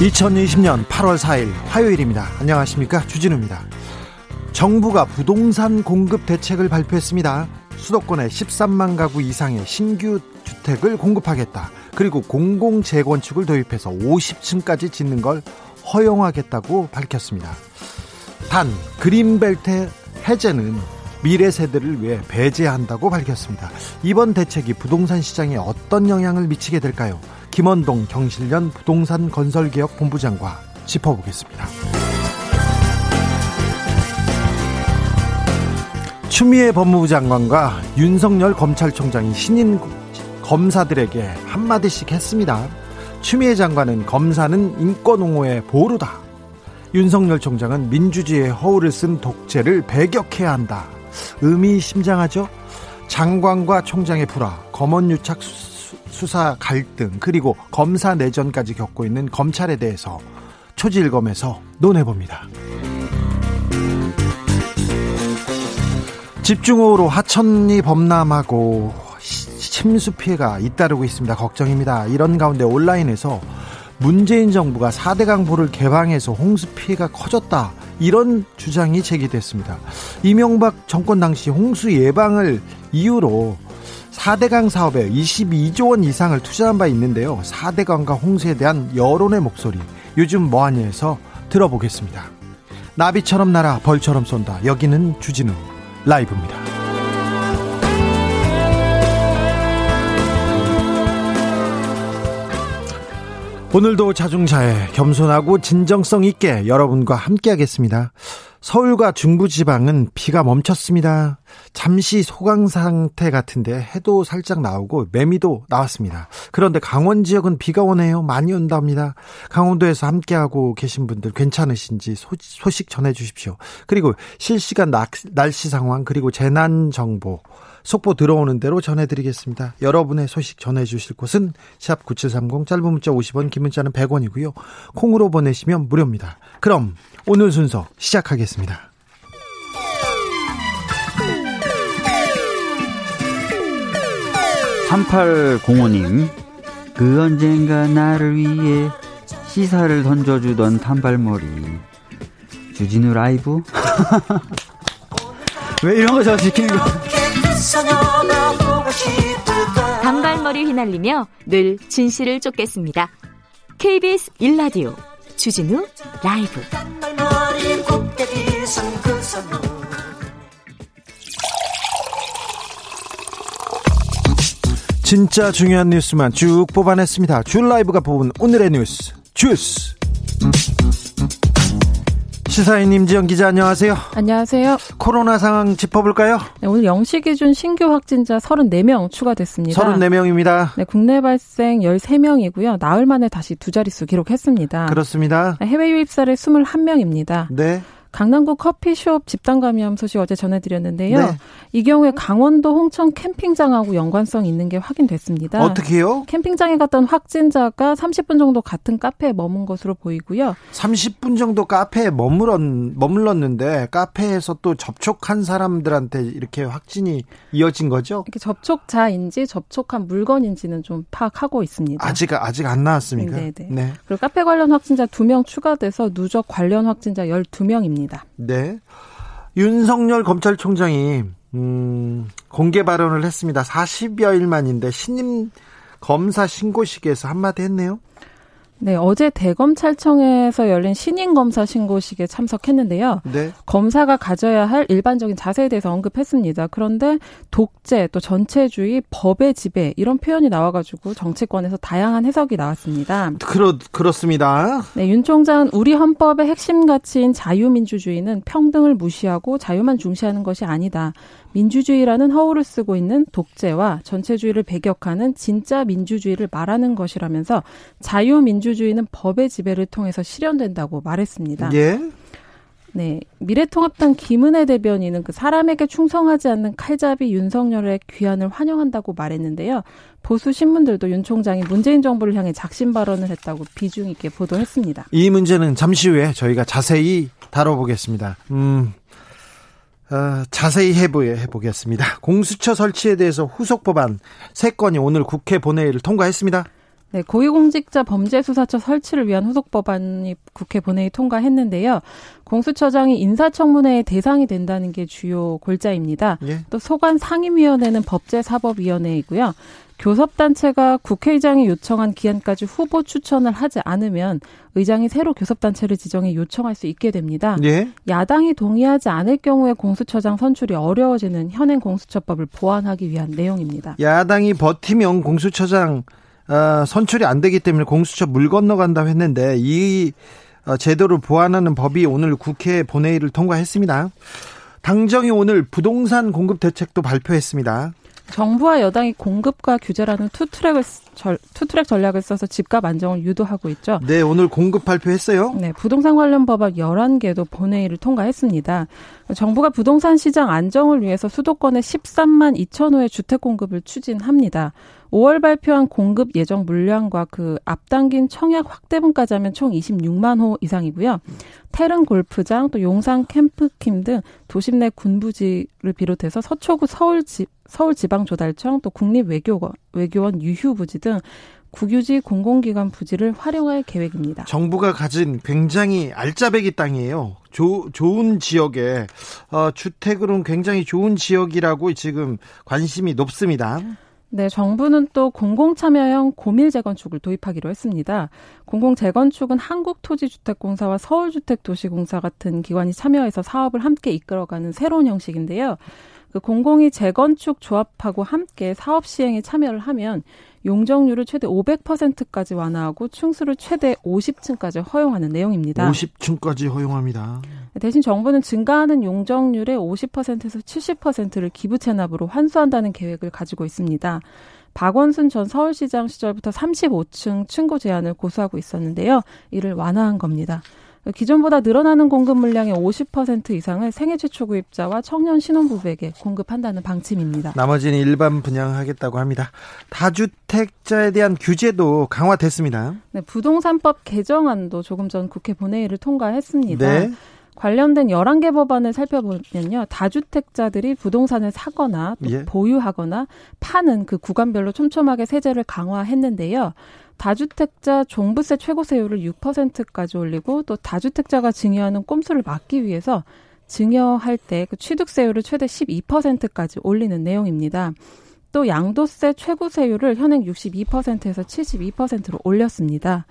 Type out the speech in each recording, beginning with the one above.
2020년 8월 4일 화요일입니다. 안녕하십니까. 주진우입니다. 정부가 부동산 공급 대책을 발표했습니다. 수도권에 13만 가구 이상의 신규 주택을 공급하겠다. 그리고 공공 재건축을 도입해서 50층까지 짓는 걸 허용하겠다고 밝혔습니다. 단 그린벨트 해제는 미래 세대를 위해 배제한다고 밝혔습니다. 이번 대책이 부동산 시장에 어떤 영향을 미치게 될까요? 김원동 경실련 부동산 건설개혁 본부장과 짚어보겠습니다. 추미애 법무부 장관과 윤석열 검찰총장이 신인 검사들에게 한마디씩 했습니다. 추미애 장관은 검사는 인권 옹호의 보루다. 윤석열 총장은 민주주의의 허울을 쓴 독재를 배격해야 한다. 의미심장하죠? 장관과 총장의 불화, 검언유착 수사 갈등, 그리고 검사 내전까지 겪고 있는 검찰에 대해서 초질검에서 논해봅니다. 집중호우로 하천이 범람하고 침수 피해가 잇따르고 있습니다. 걱정입니다. 이런 가운데 온라인에서 문재인 정부가 4대 강보를 개방해서 홍수 피해가 커졌다. 이런 주장이 제기됐습니다. 이명박 정권 당시 홍수 예방을 이유로 4대강 사업에 22조 원 이상을 투자한 바 있는데요. 4대강과 홍수에 대한 여론의 목소리 요즘 뭐하냐에서 들어보겠습니다. 나비처럼 날아 벌처럼 쏜다. 여기는 주진우 라이브입니다. 오늘도 자중차에 겸손하고 진정성 있게 여러분과 함께하겠습니다. 서울과 중부지방은 비가 멈췄습니다. 잠시 소강 상태 같은데 해도 살짝 나오고 매미도 나왔습니다. 그런데 강원 지역은 비가 오네요. 많이 온답니다. 강원도에서 함께하고 계신 분들 괜찮으신지 소, 식 전해 주십시오. 그리고 실시간 날씨 상황 그리고 재난 정보 속보 들어오는 대로 전해드리겠습니다. 여러분의 소식 전해주실 곳은 샵 9730 짧은 문자 50원 긴 문자는 100원이고요. 콩으로 보내시면 무료입니다. 그럼 오늘 순서 시작하겠습니다. (3805님) 그 언젠가 나를 위해 시사를 던져주던 단발머리 주진우 라이브 왜 이런 거 저 시키는 거 단발머리 휘날리며 늘 진실을 쫓겠습니다. KBS 일라디오 주진우 라이브 진짜 중요한 뉴스만 쭉 뽑아냈습니다. 줄 라이브가 뽑은 오늘의 뉴스 주스 시사인 임지영 기자 안녕하세요. 안녕하세요. 코로나 상황 짚어볼까요? 네, 오늘 0시 기준 신규 확진자 34명 추가됐습니다. 34명입니다. 네, 국내 발생 13명이고요. 나흘 만에 다시 두 자릿수 기록했습니다. 그렇습니다. 네, 해외 유입 사례 21명입니다. 네. 강남구 커피숍 집단 감염 소식 어제 전해드렸는데요. 네. 이 경우에 강원도 홍천 캠핑장하고 연관성이 있는 게 확인됐습니다. 어떻게요? 캠핑장에 갔던 확진자가 30분 정도 같은 카페에 머문 것으로 보이고요. 30분 정도 카페에 머물렀, 머물렀는데 카페에서 또 접촉한 사람들한테 이렇게 확진이 이어진 거죠? 이렇게 접촉자인지 접촉한 물건인지는 좀 파악하고 있습니다. 아직 아직 안 나왔습니까? 네네. 네. 네. 그리고 카페 관련 확진자 2명 추가돼서 누적 관련 확진자 12명입니다. 네. 윤석열 검찰총장이 음, 공개 발언을 했습니다. 40여일 만인데 신임 검사 신고식에서 한마디 했네요. 네, 어제 대검찰청에서 열린 신임 검사 신고식에 참석했는데요. 네. 검사가 가져야 할 일반적인 자세에 대해서 언급했습니다. 그런데 독재 또 전체주의 법의 지배 이런 표현이 나와가지고 정치권에서 다양한 해석이 나왔습니다. 그렇 그렇습니다. 네, 윤 총장은 우리 헌법의 핵심 가치인 자유민주주의는 평등을 무시하고 자유만 중시하는 것이 아니다. 민주주의라는 허울을 쓰고 있는 독재와 전체주의를 배격하는 진짜 민주주의를 말하는 것이라면서 자유민주주의는 법의 지배를 통해서 실현된다고 말했습니다. 예. 네. 미래통합당 김은혜 대변인은 그 사람에게 충성하지 않는 칼잡이 윤석열의 귀환을 환영한다고 말했는데요. 보수 신문들도 윤 총장이 문재인 정부를 향해 작심 발언을 했다고 비중 있게 보도했습니다. 이 문제는 잠시 후에 저희가 자세히 다뤄보겠습니다. 음, 어, 자세히 해보겠습니다. 공수처 설치에 대해서 후속 법안 세 건이 오늘 국회 본회의를 통과했습니다. 네, 고위공직자 범죄수사처 설치를 위한 후속 법안이 국회 본회의 통과했는데요. 공수처장이 인사청문회의 대상이 된다는 게 주요 골자입니다. 예. 또 소관 상임위원회는 법제사법위원회이고요. 교섭단체가 국회의장이 요청한 기한까지 후보 추천을 하지 않으면 의장이 새로 교섭단체를 지정해 요청할 수 있게 됩니다. 예? 야당이 동의하지 않을 경우에 공수처장 선출이 어려워지는 현행 공수처법을 보완하기 위한 내용입니다. 야당이 버티면 공수처장 어, 선출이 안 되기 때문에 공수처 물 건너간다고 했는데 이 어, 제도를 보완하는 법이 오늘 국회 본회의를 통과했습니다. 당정이 오늘 부동산 공급 대책도 발표했습니다. 정부와 여당이 공급과 규제라는 투트랙을 투트랙 전략을 써서 집값 안정을 유도하고 있죠. 네, 오늘 공급 발표했어요. 네, 부동산 관련 법안 11개도 본회의를 통과했습니다. 정부가 부동산 시장 안정을 위해서 수도권에 13만 2천 호의 주택 공급을 추진합니다. 5월 발표한 공급 예정 물량과 그 앞당긴 청약 확대분까지 하면 총 26만 호 이상이고요. 태릉 골프장, 또 용산 캠프킴 등 도심 내 군부지를 비롯해서 서초구 서울 지, 서울지방조달청, 또 국립외교원, 외교원 유휴부지 등 국유지 공공기관 부지를 활용할 계획입니다. 정부가 가진 굉장히 알짜배기 땅이에요. 조, 좋은 지역에 어, 주택으로는 굉장히 좋은 지역이라고 지금 관심이 높습니다. 네, 정부는 또 공공참여형 고밀 재건축을 도입하기로 했습니다. 공공 재건축은 한국토지주택공사와 서울주택도시공사 같은 기관이 참여해서 사업을 함께 이끌어가는 새로운 형식인데요. 그 공공이 재건축 조합하고 함께 사업 시행에 참여를 하면 용적률을 최대 500%까지 완화하고 층수를 최대 50층까지 허용하는 내용입니다. 50층까지 허용합니다. 대신 정부는 증가하는 용적률의 50%에서 70%를 기부 체납으로 환수한다는 계획을 가지고 있습니다. 박원순 전 서울시장 시절부터 35층 층고 제한을 고수하고 있었는데요. 이를 완화한 겁니다. 기존보다 늘어나는 공급 물량의 50% 이상을 생애 최초 구입자와 청년 신혼부부에게 공급한다는 방침입니다. 나머지는 일반 분양하겠다고 합니다. 다주택자에 대한 규제도 강화됐습니다. 네, 부동산법 개정안도 조금 전 국회 본회의를 통과했습니다. 네. 관련된 11개 법안을 살펴보면요. 다주택자들이 부동산을 사거나 예. 보유하거나 파는 그 구간별로 촘촘하게 세제를 강화했는데요. 다주택자 종부세 최고세율을 6%까지 올리고 또 다주택자가 증여하는 꼼수를 막기 위해서 증여할 때 그 취득세율을 최대 12%까지 올리는 내용입니다. 또 양도세 최고세율을 현행 62%에서 72%로 올렸습니다.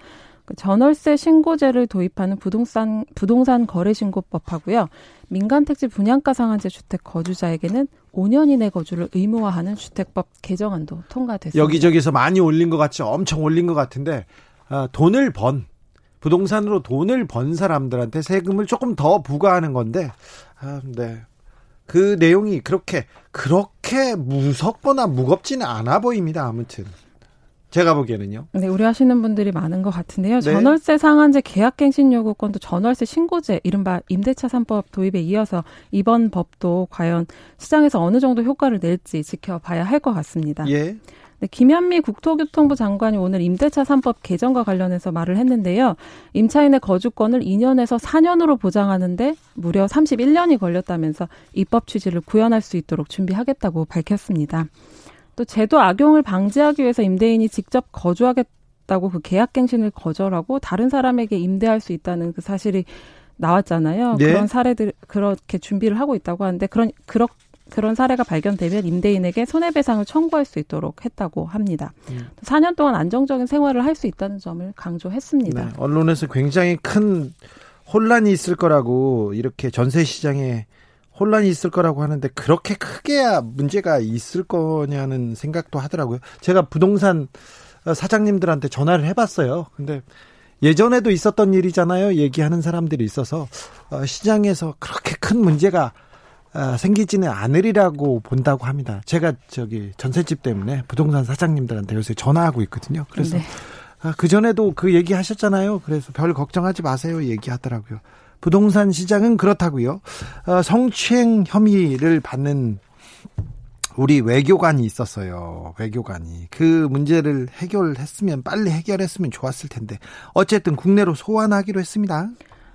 그 전월세 신고제를 도입하는 부동산 부동산 거래 신고법하고요. 민간 택지 분양가 상한제 주택 거주자에게는 5년 이내 거주를 의무화하는 주택법 개정안도 통과됐습니다. 여기저기서 많이 올린 것 같죠. 엄청 올린 것 같은데 아, 돈을 번 부동산으로 돈을 번 사람들한테 세금을 조금 더 부과하는 건데 아, 네. 그 내용이 그렇게 그렇게 무섭거나 무겁지는 않아 보입니다. 아무튼. 제가 보기에는요. 네, 우려하시는 분들이 많은 것 같은데요. 네. 전월세 상한제 계약갱신 요구권도 전월세 신고제, 이른바 임대차 3법 도입에 이어서 이번 법도 과연 시장에서 어느 정도 효과를 낼지 지켜봐야 할 것 같습니다. 예. 네, 김현미 국토교통부 장관이 오늘 임대차 3법 개정과 관련해서 말을 했는데요. 임차인의 거주권을 2년에서 4년으로 보장하는데 무려 31년이 걸렸다면서 입법 취지를 구현할 수 있도록 준비하겠다고 밝혔습니다. 또 제도 악용을 방지하기 위해서 임대인이 직접 거주하겠다고 그 계약갱신을 거절하고 다른 사람에게 임대할 수 있다는 그 사실이 나왔잖아요. 네. 그런 사례들 그렇게 준비를 하고 있다고 하는데 그런 그런 그런 사례가 발견되면 임대인에게 손해배상을 청구할 수 있도록 했다고 합니다. 음. 4년 동안 안정적인 생활을 할 수 있다는 점을 강조했습니다. 네. 언론에서 굉장히 큰 혼란이 있을 거라고 이렇게 전세 시장에 혼란이 있을 거라고 하는데 그렇게 크게 문제가 있을 거냐는 생각도 하더라고요. 제가 부동산 사장님들한테 전화를 해봤어요. 근데 예전에도 있었던 일이잖아요. 얘기하는 사람들이 있어서 어, 시장에서 그렇게 큰 문제가 아, 생기지는 않으리라고 본다고 합니다. 제가 저기 전셋집 때문에 부동산 사장님들한테 요새 전화하고 있거든요. 그래서 네. 아, 그 전에도 그 얘기 하셨잖아요. 그래서 별 걱정하지 마세요. 얘기하더라고요. 부동산 시장은 그렇다고요. 어, 성추행 혐의를 받는 우리 외교관이 있었어요. 외교관이. 그 문제를 해결했으면 빨리 해결했으면 좋았을 텐데. 어쨌든 국내로 소환하기로 했습니다.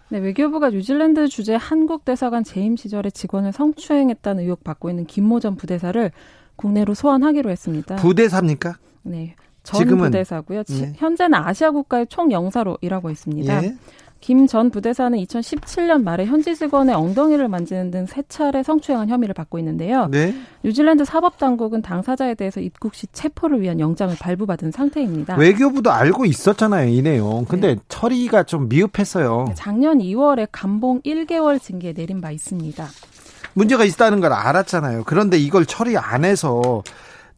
네, 외교부가 뉴질랜드 주재 한국 대사관 재임 시절에 직원을 성추행했다는 의혹 받고 있는 김모 전 부대사를 국내로 소환하기로 했습니다. 부대사입니까? 네. 전 지금은, 부대사고요. 네. 현재는 아시아 국가의 총영사로 일하고 있습니다. 예. 김 전 부대사는 2017년 말에 현지 직원의 엉덩이를 만지는 등 세 차례 성추행한 혐의를 받고 있는데요. 네. 뉴질랜드 사법 당국은 당사자에 대해서 입국 시 체포를 위한 영장을 발부받은 상태입니다. 외교부도 알고 있었잖아요, 이 내용. 근데 네. 처리가 좀 미흡했어요. 네, 작년 2월에 감봉 1개월 징계 내린 바 있습니다. 문제가 있다는 걸 알았잖아요. 그런데 이걸 처리 안 해서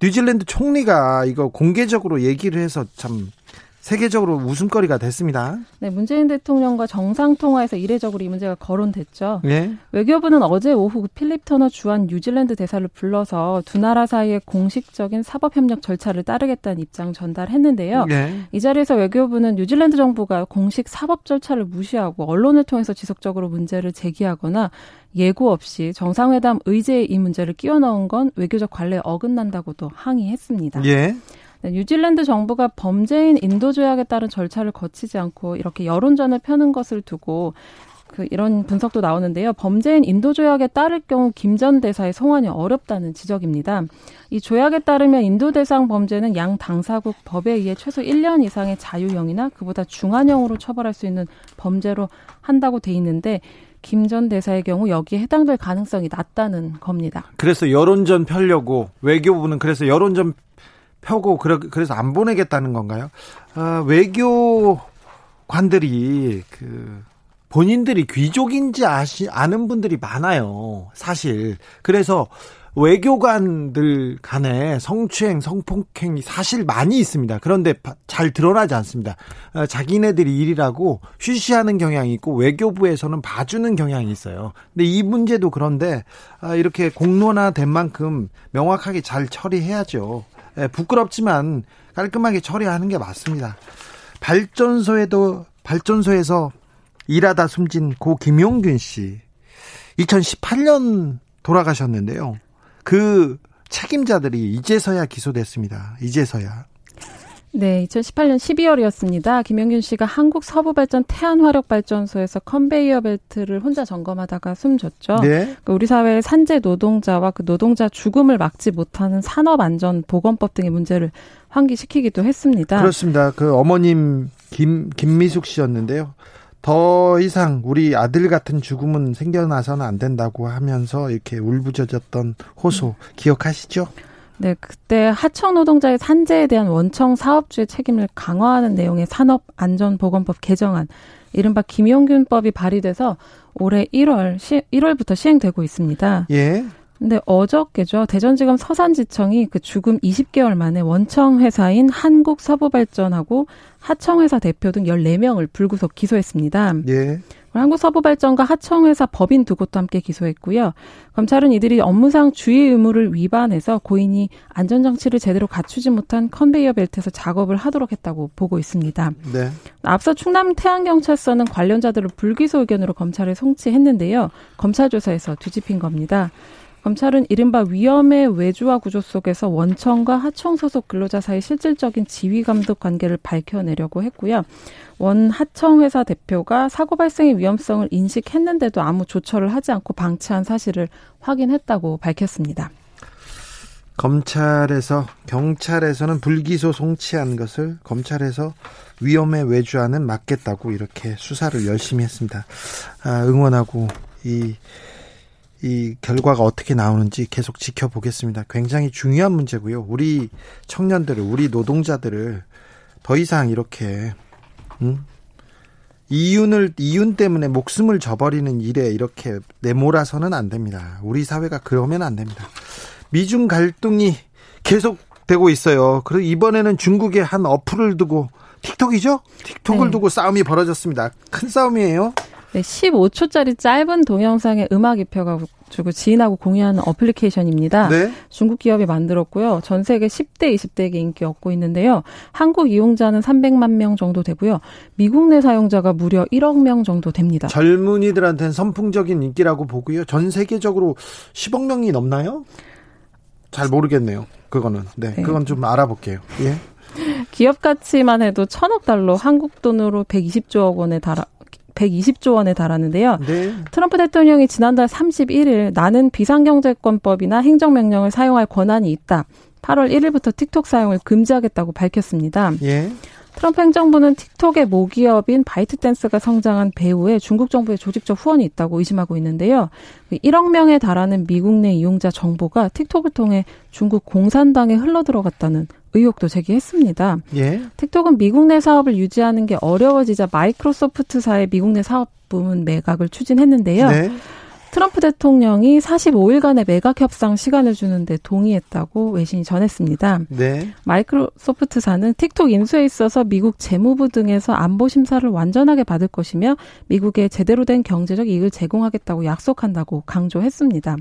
뉴질랜드 총리가 이거 공개적으로 얘기를 해서 참 세계적으로 웃음거리가 됐습니다. 네, 문재인 대통령과 정상 통화에서 이례적으로 이 문제가 거론됐죠. 네. 외교부는 어제 오후 필립 터너 주한 뉴질랜드 대사를 불러서 두 나라 사이의 공식적인 사법 협력 절차를 따르겠다는 입장 전달했는데요. 네. 이 자리에서 외교부는 뉴질랜드 정부가 공식 사법 절차를 무시하고 언론을 통해서 지속적으로 문제를 제기하거나 예고 없이 정상회담 의제에 이 문제를 끼워 넣은 건 외교적 관례에 어긋난다고도 항의했습니다. 예. 네, 뉴질랜드 정부가 범죄인 인도 조약에 따른 절차를 거치지 않고 이렇게 여론전을 펴는 것을 두고 그 이런 분석도 나오는데요. 범죄인 인도 조약에 따를 경우 김 전 대사의 송환이 어렵다는 지적입니다. 이 조약에 따르면 인도 대상 범죄는 양 당사국 법에 의해 최소 1년 이상의 자유형이나 그보다 중한형으로 처벌할 수 있는 범죄로 한다고 돼 있는데 김 전 대사의 경우 여기에 해당될 가능성이 낮다는 겁니다. 그래서 여론전 펴려고 외교부는 그래서 여론전 펴고 그래서 안 보내겠다는 건가요? 아, 외교관들이 그 본인들이 귀족인지 아시 아는 분들이 많아요. 사실. 그래서 외교관들 간에 성추행, 성폭행이 사실 많이 있습니다. 그런데 잘 드러나지 않습니다. 아, 자기네들이 일이라고 쉬쉬하는 경향이 있고 외교부에서는 봐주는 경향이 있어요. 근데 이 문제도 그런데 아, 이렇게 공론화된 만큼 명확하게 잘 처리해야죠. 예, 부끄럽지만 깔끔하게 처리하는 게 맞습니다. 발전소에도 발전소에서 일하다 숨진 고 김용균 씨 2018년 돌아가셨는데요. 그 책임자들이 이제서야 기소됐습니다. 이제서야. 네, 2018년 12월이었습니다. 김영균 씨가 한국 서부발전 태안화력발전소에서 컨베이어 벨트를 혼자 점검하다가 숨졌죠. 네. 그 우리 사회의 산재 노동자와 그 노동자 죽음을 막지 못하는 산업안전보건법 등의 문제를 환기시키기도 했습니다. 그렇습니다. 그 어머님 김 김미숙 씨였는데요. 더 이상 우리 아들 같은 죽음은 생겨나서는 안 된다고 하면서 이렇게 울부짖었던 호소 기억하시죠? 네, 그때 하청 노동자의 산재에 대한 원청 사업주의 책임을 강화하는 내용의 산업안전보건법 개정안, 이른바 김용균법이 발의돼서 올해 1월 시, 1월부터 시행되고 있습니다. 예. 근데 어저께죠. 대전지검 서산지청이 그 죽음 20개월 만에 원청 회사인 한국서부발전하고 하청회사 대표 등 14명을 불구속 기소했습니다. 예. 한국서부발전과 하청회사 법인 두 곳도 함께 기소했고요. 검찰은 이들이 업무상 주의 의무를 위반해서 고인이 안전장치를 제대로 갖추지 못한 컨베이어 벨트에서 작업을 하도록 했다고 보고 있습니다. 네. 앞서 충남 태안경찰서는 관련자들을 불기소 의견으로 검찰에 송치했는데요. 검찰 조사에서 뒤집힌 겁니다. 검찰은 이른바 위험의 외주화 구조 속에서 원청과 하청 소속 근로자 사이 실질적인 지휘 감독 관계를 밝혀내려고 했고요. 원 하청 회사 대표가 사고 발생의 위험성을 인식했는데도 아무 조처를 하지 않고 방치한 사실을 확인했다고 밝혔습니다. 검찰에서 경찰에서는 불기소 송치한 것을 검찰에서 위험에 외주하는 맞겠다고 이렇게 수사를 열심히 했습니다. 아, 응원하고 이 이 결과가 어떻게 나오는지 계속 지켜보겠습니다. 굉장히 중요한 문제고요. 우리 청년들을, 우리 노동자들을 더 이상 이렇게 음? 이윤을 이윤 때문에 목숨을 저버리는 일에 이렇게 내몰아서는 안 됩니다. 우리 사회가 그러면 안 됩니다. 미중 갈등이 계속되고 있어요. 그리고 이번에는 중국의 한 어플을 두고 틱톡이죠? 틱톡을 네. 두고 싸움이 벌어졌습니다. 큰 싸움이에요. 네, 15초짜리 짧은 동영상에 음악 입혀가 주고 지인하고 공유하는 어플리케이션입니다. 네. 중국 기업이 만들었고요. 전 세계 10대, 20대에게 인기 얻고 있는데요. 한국 이용자는 300만 명 정도 되고요. 미국 내 사용자가 무려 1억 명 정도 됩니다. 젊은이들한테는 선풍적인 인기라고 보고요. 전 세계적으로 10억 명이 넘나요? 잘 모르겠네요. 그거는. 네. 네. 그건 좀 알아볼게요. 예. 기업 가치만 해도 천억 달러, 한국 돈으로 120조 원에 달하, 120조 원에 달하는데요. 네. 트럼프 대통령이 지난달 31일 나는 비상경제권법이나 행정명령을 사용할 권한이 있다. 8월 1일부터 틱톡 사용을 금지하겠다고 밝혔습니다. 예. 트럼프 행정부는 틱톡의 모기업인 바이트댄스가 성장한 배후에 중국 정부의 조직적 후원이 있다고 의심하고 있는데요. 1억 명에 달하는 미국 내 이용자 정보가 틱톡을 통해 중국 공산당에 흘러들어갔다는 의혹도 제기했습니다. 예. 틱톡은 미국 내 사업을 유지하는 게 어려워지자 마이크로소프트사의 미국 내 사업 부문 매각을 추진했는데요. 네. 트럼프 대통령이 45일간의 매각 협상 시간을 주는데 동의했다고 외신이 전했습니다. 네. 마이크로소프트사는 틱톡 인수에 있어서 미국 재무부 등에서 안보 심사를 완전하게 받을 것이며 미국에 제대로 된 경제적 이익을 제공하겠다고 약속한다고 강조했습니다.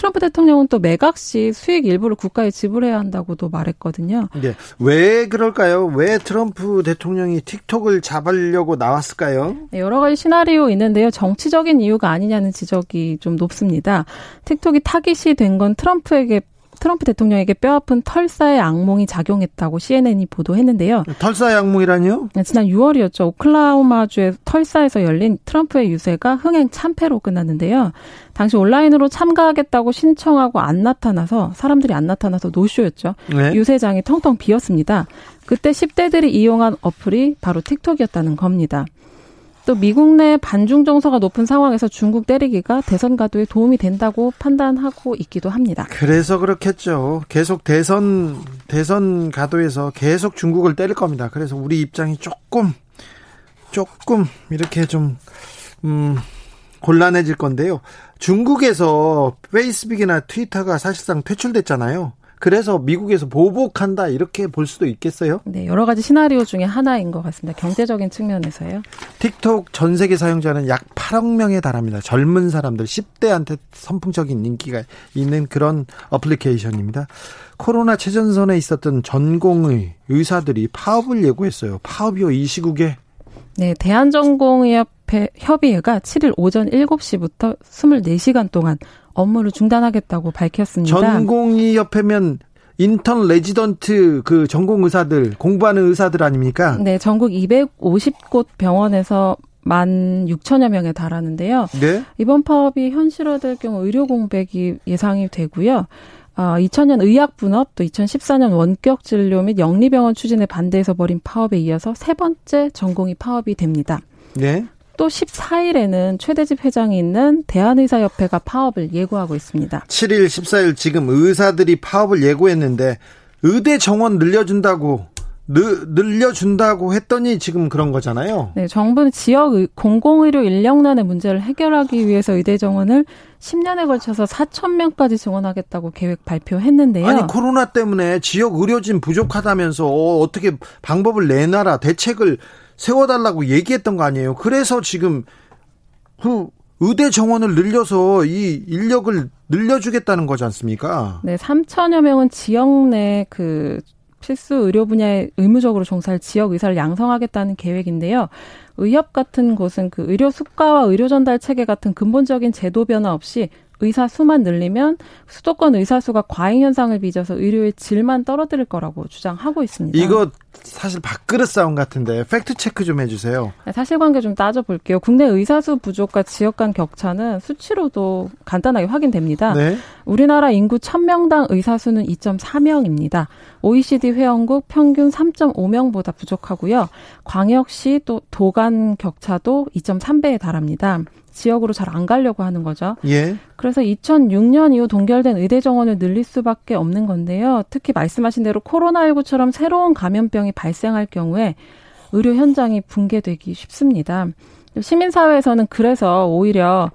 트럼프 대통령은 또 매각 시 수익 일부를 국가에 지불해야 한다고도 말했거든요. 네. 왜 그럴까요? 왜 트럼프 대통령이 틱톡을 잡으려고 나왔을까요? 네, 여러 가지 시나리오 있는데요. 정치적인 이유가 아니냐는 지적이 좀 높습니다. 틱톡이 타깃이 된 건 트럼프에게 트럼프 대통령에게 뼈아픈 털사의 악몽이 작용했다고 CNN이 보도했는데요. 털사의 악몽이라니요? 네, 지난 6월이었죠. 오클라호마주의 털사에서 열린 트럼프의 유세가 흥행 참패로 끝났는데요. 당시 온라인으로 참가하겠다고 신청하고 안 나타나서 사람들이 안 나타나서 노쇼였죠. 네? 유세장이 텅텅 비었습니다. 그때 10대들이 이용한 어플이 바로 틱톡이었다는 겁니다. 또 미국 내 반중 정서가 높은 상황에서 중국 때리기가 대선 가도에 도움이 된다고 판단하고 있기도 합니다. 그래서 그렇겠죠. 계속 대선 대선 가도에서 계속 중국을 때릴 겁니다. 그래서 우리 입장이 조금 조금 이렇게 좀 음, 곤란해질 건데요. 중국에서 페이스북이나 트위터가 사실상 퇴출됐잖아요. 그래서 미국에서 보복한다 이렇게 볼 수도 있겠어요? 네, 여러 가지 시나리오 중에 하나인 것 같습니다. 경제적인 측면에서요. 틱톡 전 세계 사용자는 약 8억 명에 달합니다. 젊은 사람들 10대한테 선풍적인 인기가 있는 그런 어플리케이션입니다. 코로나 최전선에 있었던 전공의 의사들이 파업을 예고했어요. 파업이요 이 시국에 네, 대한전공의협회 협의회가 7일 오전 7시부터 24시간 동안 업무를 중단하겠다고 밝혔습니다. 전공의 협회면 인턴 레지던트 그 전공 의사들 공부하는 의사들 아닙니까? 네, 전국 250곳 병원에서 만 6천여 명에 달하는데요. 네? 이번 파업이 현실화될 경우 의료 공백이 예상이 되고요. 어, 2000년 의약분업 또 2014년 원격 진료 및 영리병원 추진에 반대해서 벌인 파업에 이어서 세 번째 전공의 파업이 됩니다. 네. 또 14일에는 최대집 회장이 있는 대한의사협회가 파업을 예고하고 있습니다. 7일, 14일 지금 의사들이 파업을 예고했는데 의대 정원 늘려준다고 늘려준다고 했더니 지금 그런 거잖아요. 네, 정부는 지역 공공의료 인력난의 문제를 해결하기 위해서 의대 정원을 10년에 걸쳐서 4천 명까지 증원하겠다고 계획 발표했는데요. 아니 코로나 때문에 지역 의료진 부족하다면서 어, 떻게 방법을 내놔라 대책을 세워달라고 얘기했던 거 아니에요. 그래서 지금 그 의대 정원을 늘려서 이 인력을 늘려주겠다는 거지 않습니까? 네, 3천여 명은 지역 내그 필수 의료 분야에 의무적으로 종사할 지역 의사를 양성하겠다는 계획인데요. 의협 같은 곳은 그 의료 수가와 의료 전달 체계 같은 근본적인 제도 변화 없이 의사 수만 늘리면 수도권 의사 수가 과잉 현상을 빚어서 의료의 질만 떨어뜨릴 거라고 주장하고 있습니다. 이거 사실 밥그릇 싸움 같은데 팩트 체크 좀 해주세요. 네, 사실관계 좀 따져볼게요. 국내 의사 수 부족과 지역 간 격차는 수치로도 간단하게 확인됩니다. 네. 우리나라 인구 1000명당 의사 수는 2.4명입니다. OECD 회원국 평균 3.5명보다 부족하고요. 광역시 또 도간 격차도 2.3배에 달합니다. 지역으로 잘 안 가려고 하는 거죠. 예. 그래서 2006년 이후 동결된 의대 정원을 늘릴 수밖에 없는 건데요. 특히 말씀하신 대로 코로나19처럼 새로운 감염병이 발생할 경우에 의료 현장이 붕괴되기 쉽습니다. 시민사회에서는 그래서 오히려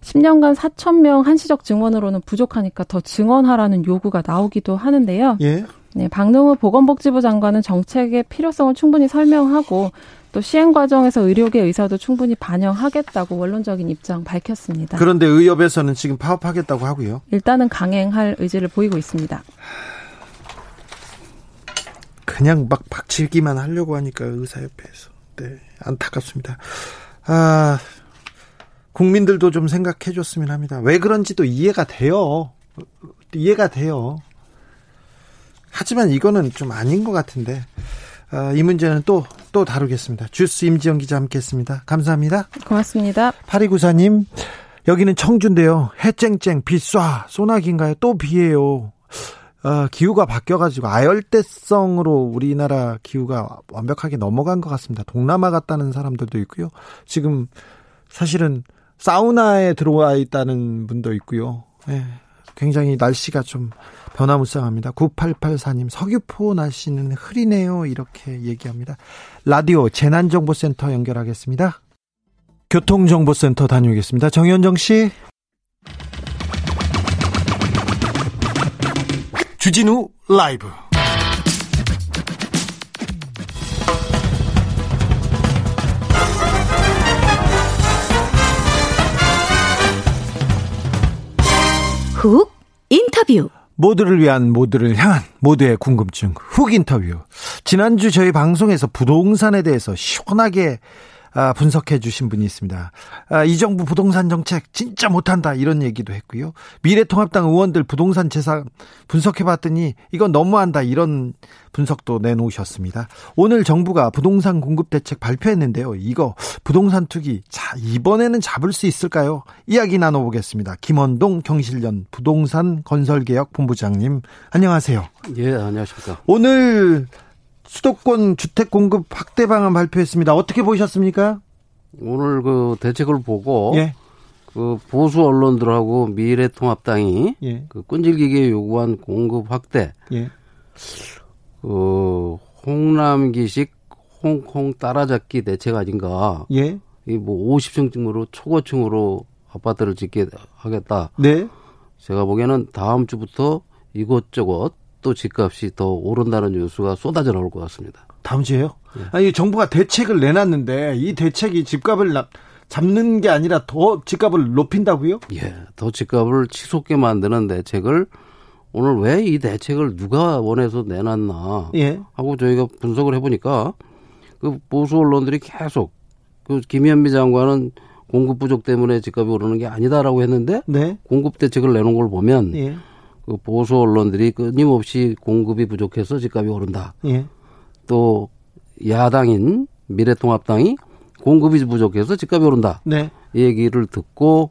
10년간 4천 명 한시적 증원으로는 부족하니까 더 증원하라는 요구가 나오기도 하는데요. 예. 네, 박능우 보건복지부 장관은 정책의 필요성을 충분히 설명하고 또 시행 과정에서 의료계 의사도 충분히 반영하겠다고 원론적인 입장 밝혔습니다. 그런데 의협에서는 지금 파업하겠다고 하고요. 일단은 강행할 의지를 보이고 있습니다. 그냥 막 박치기만 하려고 하니까 의사협회에서 네 안타깝습니다. 아 국민들도 좀 생각해 줬으면 합니다. 왜 그런지도 이해가 돼요. 이해가 돼요. 하지만 이거는 좀 아닌 것 같은데 아, 이 문제는 또, 또 다루겠습니다. 주스 임지영 기자 함께 했습니다. 감사합니다. 고맙습니다. 파리구사님, 여기는 청주인데요. 해쨍쨍, 비 쏴, 소나기인가요? 또 비예요. 어, 기후가 바뀌어가지고 아열대성으로 우리나라 기후가 완벽하게 넘어간 것 같습니다. 동남아 갔다는 사람들도 있고요. 지금 사실은 사우나에 들어와 있다는 분도 있고요. 네, 굉장히 날씨가 좀 변화무쌍합니다. 9884님, 석유포 날씨는 흐리네요. 이렇게 얘기합니다. 라디오 재난정보센터 연결하겠습니다. 교통정보센터 다녀오겠습니다. 정현정 씨. 주진우 라이브. 훅 인터뷰. 모두를 위한 모두를 향한 모두의 궁금증 훅 인터뷰. 지난주 저희 방송에서 부동산에 대해서 시원하게 아, 분석해 주신 분이 있습니다. 아, 이 정부 부동산 정책 진짜 못한다 이런 얘기도 했고요. 미래통합당 의원들 부동산 재산 분석해 봤더니 이건 너무한다 이런 분석도 내놓으셨습니다. 오늘 정부가 부동산 공급 대책 발표했는데요. 이거 부동산 투기 자 이번에는 잡을 수 있을까요? 이야기 나눠보겠습니다. 김원동 경실련 부동산 건설개혁 본부장님 안녕하세요. 예 안녕하십니까. 오늘 수도권 주택 공급 확대 방안 발표했습니다. 어떻게 보셨습니까? 오늘 그 대책을 보고 예. 그 보수 언론들하고 미래통합당이 예. 그 끈질기게 요구한 공급 확대, 예. 그 홍남기식 홍콩 따라잡기 대책 아닌가? 예. 이뭐 50층으로 초고층으로 아파트를 짓게 하겠다. 네. 제가 보기에는 다음 주부터 이것저것 또 집값이 더 오른다는 뉴스가 쏟아져 나올 것 같습니다. 다음 주에요? 아니 정부가 대책을 내놨는데 이 대책이 집값을 나, 잡는 게 아니라 더 집값을 높인다고요? 예, 더 집값을 치솟게 만드는 대책을 오늘 왜 이 대책을 누가 원해서 내놨나 예. 하고 저희가 분석을 해보니까 그 보수 언론들이 계속 그 김현미 장관은 공급 부족 때문에 집값이 오르는 게 아니다라고 했는데 네. 공급 대책을 내놓은 걸 보면 예. 그 보수 언론들이 끊임없이 공급이 부족해서 집값이 오른다. 예. 또 야당인 미래통합당이 공급이 부족해서 집값이 오른다. 네. 이 얘기를 듣고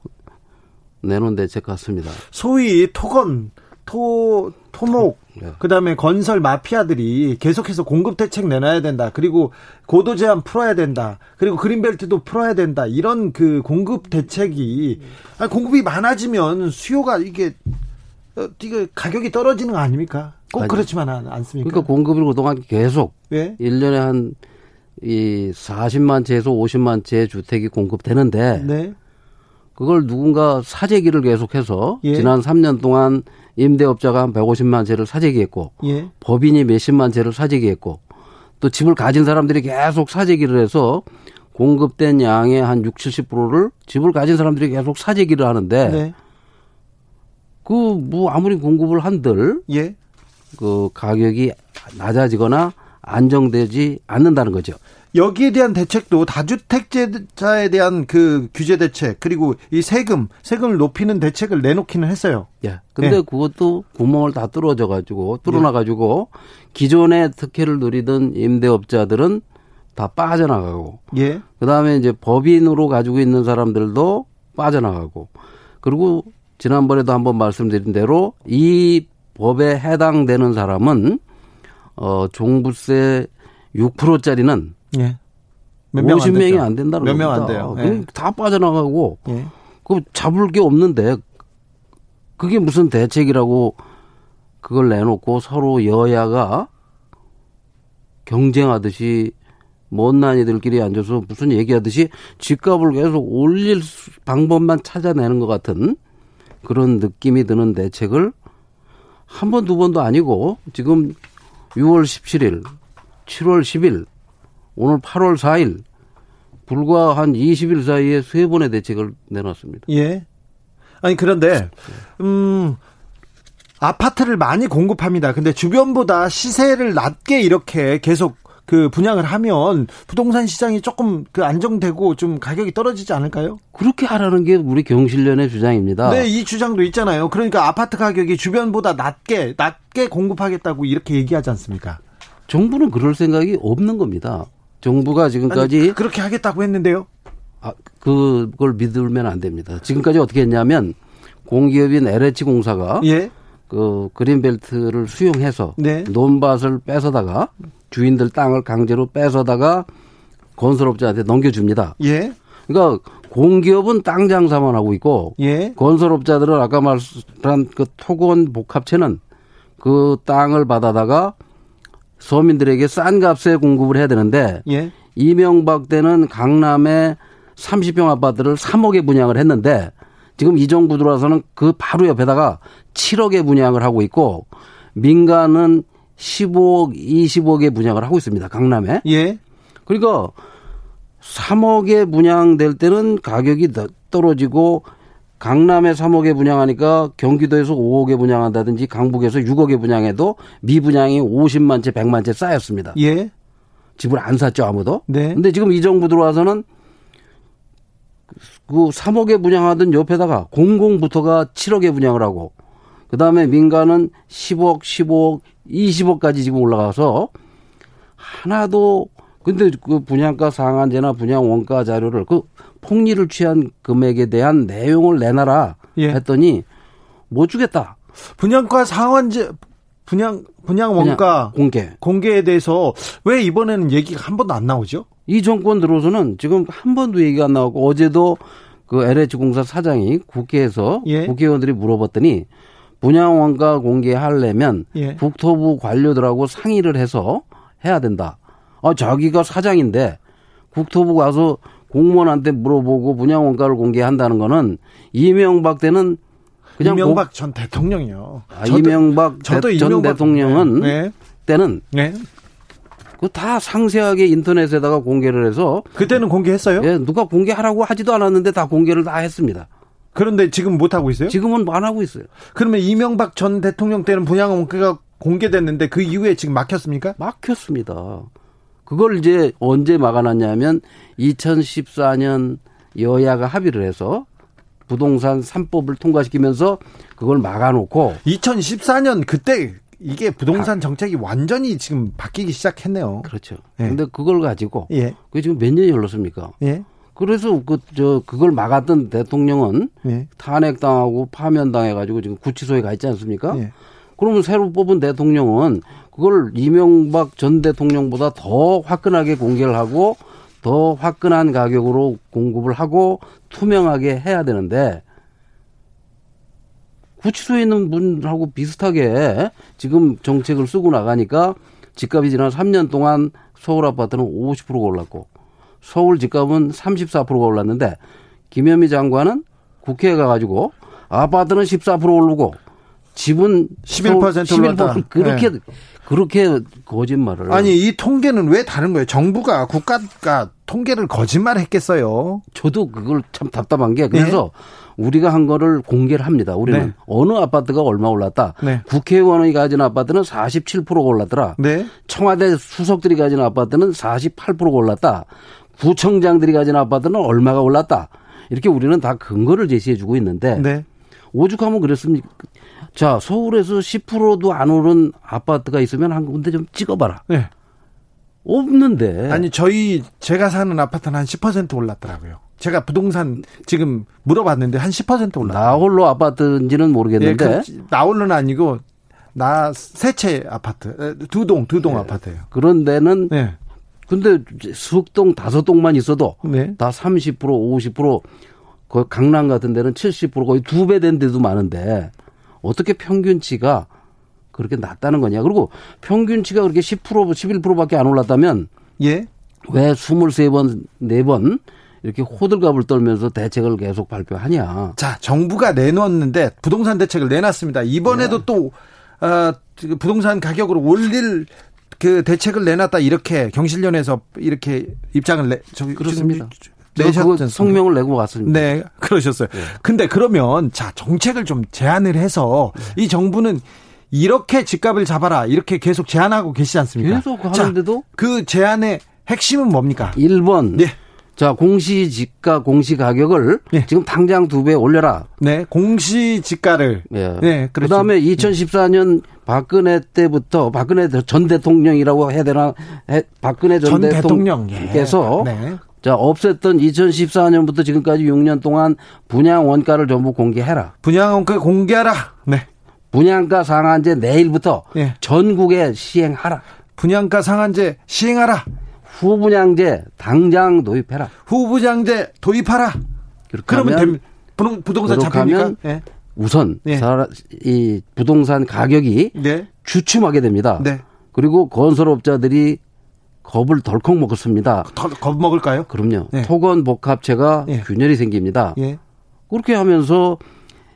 내놓은 대책 같습니다. 소위 토건 토 토목 네. 그다음에 건설 마피아들이 계속해서 공급 대책 내놔야 된다. 그리고 고도 제한 풀어야 된다. 그리고 그린벨트도 풀어야 된다. 이런 그 공급 대책이 아니, 공급이 많아지면 수요가 이게 어, 이게 가격이 떨어지는 거 아닙니까? 꼭 아니, 그렇지만 않- 않습니까? 그러니까 공급이 그동안 계속 예. 1년에 한 이 40만 채에서 50만 채의 주택이 공급되는데 네. 그걸 누군가 사재기를 계속해서 예. 지난 3년 동안 임대업자가 한 150만 채를 사재기했고 예. 법인이 몇십만 채를 사재기했고 또 집을 가진 사람들이 계속 사재기를 해서 공급된 양의 한 6, 70%를 집을 가진 사람들이 계속 사재기를 하는데 네. 그 뭐 아무리 공급을 한들 예. 그 가격이 낮아지거나 안정되지 않는다는 거죠. 여기에 대한 대책도 다주택자에 대한 그 규제 대책 그리고 이 세금 세금을 높이는 대책을 내놓기는 했어요. 예. 근데 예. 그것도 구멍을 다 뚫어져 가지고 뚫어놔 가지고 기존의 특혜를 누리던 임대업자들은 다 빠져나가고 예. 그다음에 이제 법인으로 가지고 있는 사람들도 빠져나가고 그리고 지난번에도 한번 말씀드린 대로 이 법에 해당되는 사람은 어 종부세 6%짜리는 예. 몇명안 50명이 되죠? 안 된다는 몇 명 안. 돼요. 그럼 다 빠져나가고 예. 그 잡을 게 없는데 그게 무슨 대책이라고 그걸 내놓고 서로 여야가 경쟁하듯이 못난 이들끼리 앉아서 무슨 얘기하듯이 집값을 계속 올릴 수- 방법만 찾아내는 것 같은 그런 느낌이 드는 대책을 한 번, 두 번도 아니고 지금 6월 17일, 7월 10일 오늘 8월 4일 불과 한 20일 사이에 세 번의 대책을 내놨습니다. 예. 아니 그런데 음 아파트를 많이 공급합니다. 근데 주변보다 시세를 낮게 이렇게 계속 그 분양을 하면 부동산 시장이 조금 그 안정되고 좀 가격이 떨어지지 않을까요? 그렇게 하라는 게 우리 경실련의 주장입니다. 네, 이 주장도 있잖아요. 그러니까 아파트 가격이 주변보다 낮게 낮게 공급하겠다고 이렇게 얘기하지 않습니까? 정부는 그럴 생각이 없는 겁니다. 정부가 지금까지 아니, 그렇게 하겠다고 했는데요. 아, 그걸 믿으면 안 됩니다. 지금까지 어떻게 했냐면 공기업인 LH 공사가 예. 그 그린벨트를 수용해서 네. 논밭을 뺏어다가 주인들 땅을 강제로 뺏어다가 건설업자한테 넘겨줍니다. 예. 그러니까 공기업은 땅 장사만 하고 있고 예. 건설업자들은 아까 말한 그 토건 복합체는 그 땅을 받아다가 서민들에게 싼 값에 공급을 해야 되는데 예. 이명박 때는 강남에 30평 아파트를 3억에 분양을 했는데 지금 이 정부 들어와서는 그 바로 옆에다가 7억에 분양을 하고 있고 민간은 15억, 20억에 분양을 하고 있습니다. 강남에. 예. 그러니까 3억에 분양될 때는 가격이 떨어지고 강남에 3억에 분양하니까 경기도에서 5억에 분양한다든지 강북에서 6억에 분양해도 미분양이 50만 채, 100만 채 쌓였습니다. 예. 집을 안 샀죠, 아무도. 네. 근데 지금 이 정부 들어와서는 그 3억에 분양하던 옆에다가 공공부터가 7억에 분양을 하고 그 다음에 민간은 10억, 15억, 20억까지 지금 올라가서 하나도 근데 그 분양가 상한제나 분양 원가 자료를 그 폭리를 취한 금액에 대한 내용을 내놔라 예. 했더니 못 주겠다. 분양가 상한제 분양 분양 원가 공개 공개에 대해서 왜 이번에는 얘기가 한 번도 안 나오죠? 이 정권 들어서는 지금 한 번도 얘기가 안 나오고 어제도 그 LH공사 사장이 국회에서 예. 국회의원들이 물어봤더니 분양 원가 공개하려면 예. 국토부 관료들하고 상의를 해서 해야 된다. 아 자기가 사장인데 국토부 가서 공무원한테 물어보고 분양 원가를 공개한다는 거는 이명박 때는 그냥 이명박 고- 전 대통령이요. 아, 이명박 저도 대- 전 이명박- 대통령은 네. 때는 네. 그 다 상세하게 인터넷에다가 공개를 해서 그때는 공개했어요? 예, 누가 공개하라고 하지도 않았는데 다 공개를 다 했습니다. 그런데 지금 못 하고 있어요? 지금은 안 하고 있어요. 그러면 이명박 전 대통령 때는 분양 원가가 공개됐는데 그 이후에 지금 막혔습니까? 막혔습니다. 그걸 이제 언제 막아놨냐면 2014년 여야가 합의를 해서 부동산 3법을 통과시키면서 그걸 막아놓고 2014년 그때 이게 부동산 정책이 완전히 지금 바뀌기 시작했네요. 그렇죠. 예. 근데 그걸 가지고 예. 그게 지금 몇 년이 흘렀습니까? 예. 그래서 그 저 그걸 막았던 대통령은 예. 탄핵당하고 파면당해 가지고 지금 구치소에 가 있지 않습니까? 예. 그러면 새로 뽑은 대통령은 그걸 이명박 전 대통령보다 더 화끈하게 공개를 하고 더 화끈한 가격으로 공급을 하고 투명하게 해야 되는데 구치소에 있는 분하고 비슷하게 지금 정책을 쓰고 나가니까 집값이 지난 3년 동안 서울 아파트는 50%가 올랐고 서울 집값은 34%가 올랐는데 김현미 장관은 국회에 가가지고 아파트는 14% 오르고 집은 11% 서울 올랐다. 11% 그렇게 그렇게 거짓말을 아니 이 통계는 왜 다른 거예요? 정부가 국가가 통계를 거짓말했겠어요. 저도 그걸 참 답답한 게 그래서 우리가 한 거를 공개를 합니다. 우리는 네. 어느 아파트가 얼마 올랐다. 네. 국회의원이 가진 아파트는 47%가 올랐더라. 네. 청와대 수석들이 가진 아파트는 48%가 올랐다. 구청장들이 가진 아파트는 얼마가 올랐다. 이렇게 우리는 다 근거를 제시해 주고 있는데 네. 오죽하면 그랬습니까? 자, 서울에서 10%도 안 오른 아파트가 있으면 한 군데 좀 찍어봐라. 네. 없는데. 아니 저희 제가 사는 아파트는 한 10% 올랐더라고요. 제가 부동산 지금 물어봤는데 한 10% 올랐어요. 나홀로 아파트인지는 모르겠는데. 예, 그, 나홀로는 아니고 나 세 채 아파트 두 동 두동 아파트예요. 그런 데는 네. 근데 숙동 다섯 동만 있어도 네. 다 30% 50% 거의 강남 같은 데는 70% 거의 두 배 된 데도 많은데 어떻게 평균치가 그렇게 낮다는 거냐. 그리고 평균치가 그렇게 10% 11%밖에 안 올랐다면 예. 왜 23번 4번 이렇게 호들갑을 떨면서 대책을 계속 발표하냐. 자, 정부가 내놓았는데 부동산 대책을 내놨습니다. 이번에도 네. 또 어, 부동산 가격을 올릴 그 대책을 내놨다 이렇게 경실련에서 이렇게 입장을 내 저기 그렇습니다. 내셨 성명을 내고 왔습니다. 네, 그러셨어요. 네. 근데 그러면 자 정책을 좀 제안을 해서 네. 이 정부는 이렇게 집값을 잡아라 이렇게 계속 제안하고 계시지 않습니까? 계속 하는데도 자, 그 제안의 핵심은 뭡니까? 1번. 네. 자, 공시지가 공시가격을 네. 지금 당장 두 배 올려라. 네, 공시지가를. 네, 네 그렇죠. 그다음에 2014년 박근혜 때부터 박근혜 전 대통령이라고 해야 되나? 박근혜 전, 전 대통령께서 예. 네. 자, 없앴던 2014년부터 지금까지 6년 동안 분양 원가를 전부 공개해라. 분양 원가 공개하라. 네. 분양가 상한제 내일부터 네. 전국에 시행하라. 분양가 상한제 시행하라. 후분양제 당장 도입해라. 후분양제 도입하라. 그러면 됩 부동산 잡힙니까? 네. 우선 네. 이 부동산 가격이 네. 주춤하게 됩니다. 네. 그리고 건설업자들이 겁을 덜컥 먹었습니다. 덜, 겁 먹을까요? 그럼요. 네. 토건 복합체가 네. 균열이 생깁니다. 예. 그렇게 하면서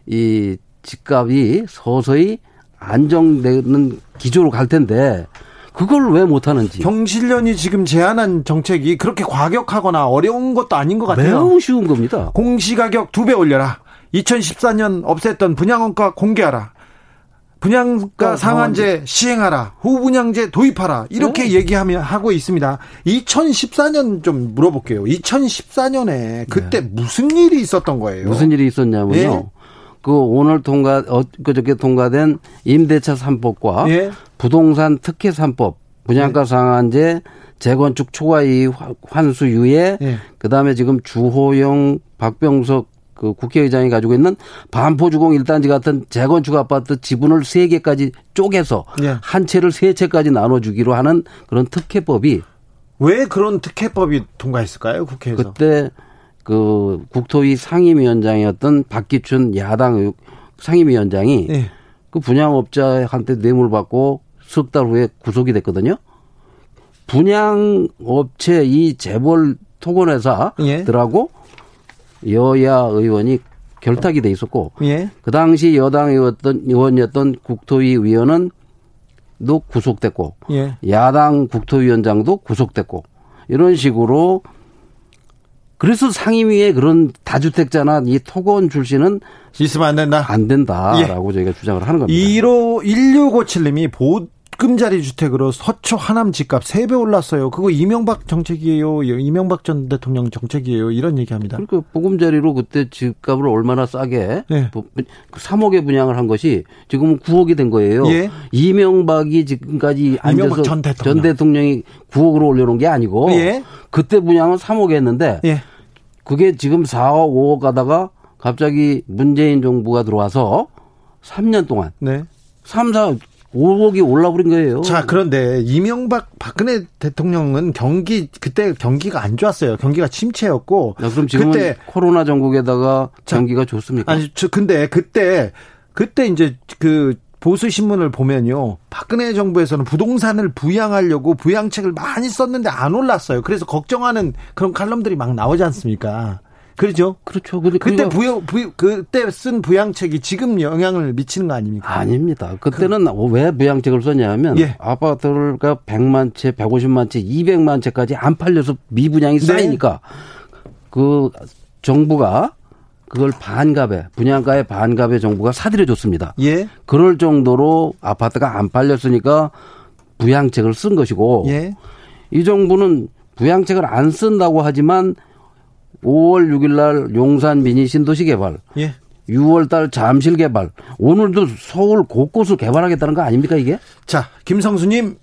이 집값이 서서히 안정되는 기조로 갈 텐데 그걸 왜 못하는지. 경실련이 지금 제안한 정책이 그렇게 과격하거나 어려운 것도 아닌 것 같아요. 매우 쉬운 겁니다. 공시가격 두 배 올려라. 2014년 없앴던 분양원가 공개하라. 분양가 상한제 시행하라. 후분양제 도입하라. 이렇게 네. 얘기하면 하고 있습니다. 2014년 좀 물어볼게요. 2014년에 그때 네. 무슨 일이 있었던 거예요? 무슨 일이 있었냐면요. 네. 그 오늘 통과 어 그저께 통과된 임대차 3법과 예. 부동산 특혜 3법, 분양가 네. 상한제, 재건축 초과이 환수 유예, 예. 그다음에 지금 주호영 박병석 그 국회의장이 가지고 있는 반포주공 1단지 같은 재건축 아파트 지분을 3개까지 쪼개서 예. 한 채를 3채까지 나눠주기로 하는 그런 특혜법이 왜 그런 특혜법이 통과했을까요 국회에서? 그때 그 국토위 상임위원장이었던 박기춘 야당 상임위원장이 예. 그 분양업자한테 뇌물 받고 석달 후에 구속이 됐거든요. 분양업체 이 재벌 토건회사들하고 예. 여야 의원이 결탁이 돼 있었고 예. 그 당시 여당 의원이었던, 의원이었던 국토위 위원은 도 구속됐고 예. 야당 국토위원장도 구속됐고 이런 식으로 그래서 상임위에 그런 다주택자나 이 토건 출신은 있으면 안 된다. 안 된다라고 예. 저희가 주장을 하는 겁니다. 1호 1657님이 보 입금자리 주택으로 서초 하남 집값 3배 올랐어요. 그거 이명박 정책이에요. 이명박 전 대통령 정책이에요. 이런 얘기합니다. 그러니까 보금자리로 그때 집값을 얼마나 싸게 네. 3억에 그 분양을 한 것이 지금은 9억이 된 거예요. 예. 이명박이 지금까지 앉아서 전, 대통령. 전 대통령이 9억으로 올려놓은 게 아니고 예. 그때 분양은 3억 했는데 예. 그게 지금 4억, 5억 가다가 갑자기 문재인 정부가 들어와서 3년 동안 네. 3, 4, 5억이 올라버린 거예요. 자, 그런데 이명박 박근혜 대통령은 경기 그때 경기가 안 좋았어요. 경기가 침체였고. 야, 그럼 지금 그때 코로나 전국에다가 경기가 좋습니까? 아니, 저 근데 그때 그때 이제 그 보수 신문을 보면요. 박근혜 정부에서는 부동산을 부양하려고 부양책을 많이 썼는데 안 올랐어요. 그래서 걱정하는 그런 칼럼들이 막 나오지 않습니까? 그렇죠. 그렇죠. 그때 부양, 부, 그때 쓴 부양책이 지금 영향을 미치는 거 아닙니까? 아닙니다. 그때는 그, 왜 부양책을 썼냐면 예. 아파트가 100만 채, 150만 채, 200만 채까지 안 팔려서 미분양이 네. 쌓이니까 그 정부가 그걸 반값에 분양가의 반값에 정부가 사들여 줬습니다. 예. 그럴 정도로 아파트가 안 팔렸으니까 부양책을 쓴 것이고 예. 이 정부는 부양책을 안 쓴다고 하지만 5월 6일 날 용산 미니 신도시 개발. 예. 6월 달 잠실 개발. 오늘도 서울 곳곳을 개발하겠다는 거 아닙니까, 이게? 자, 김성수님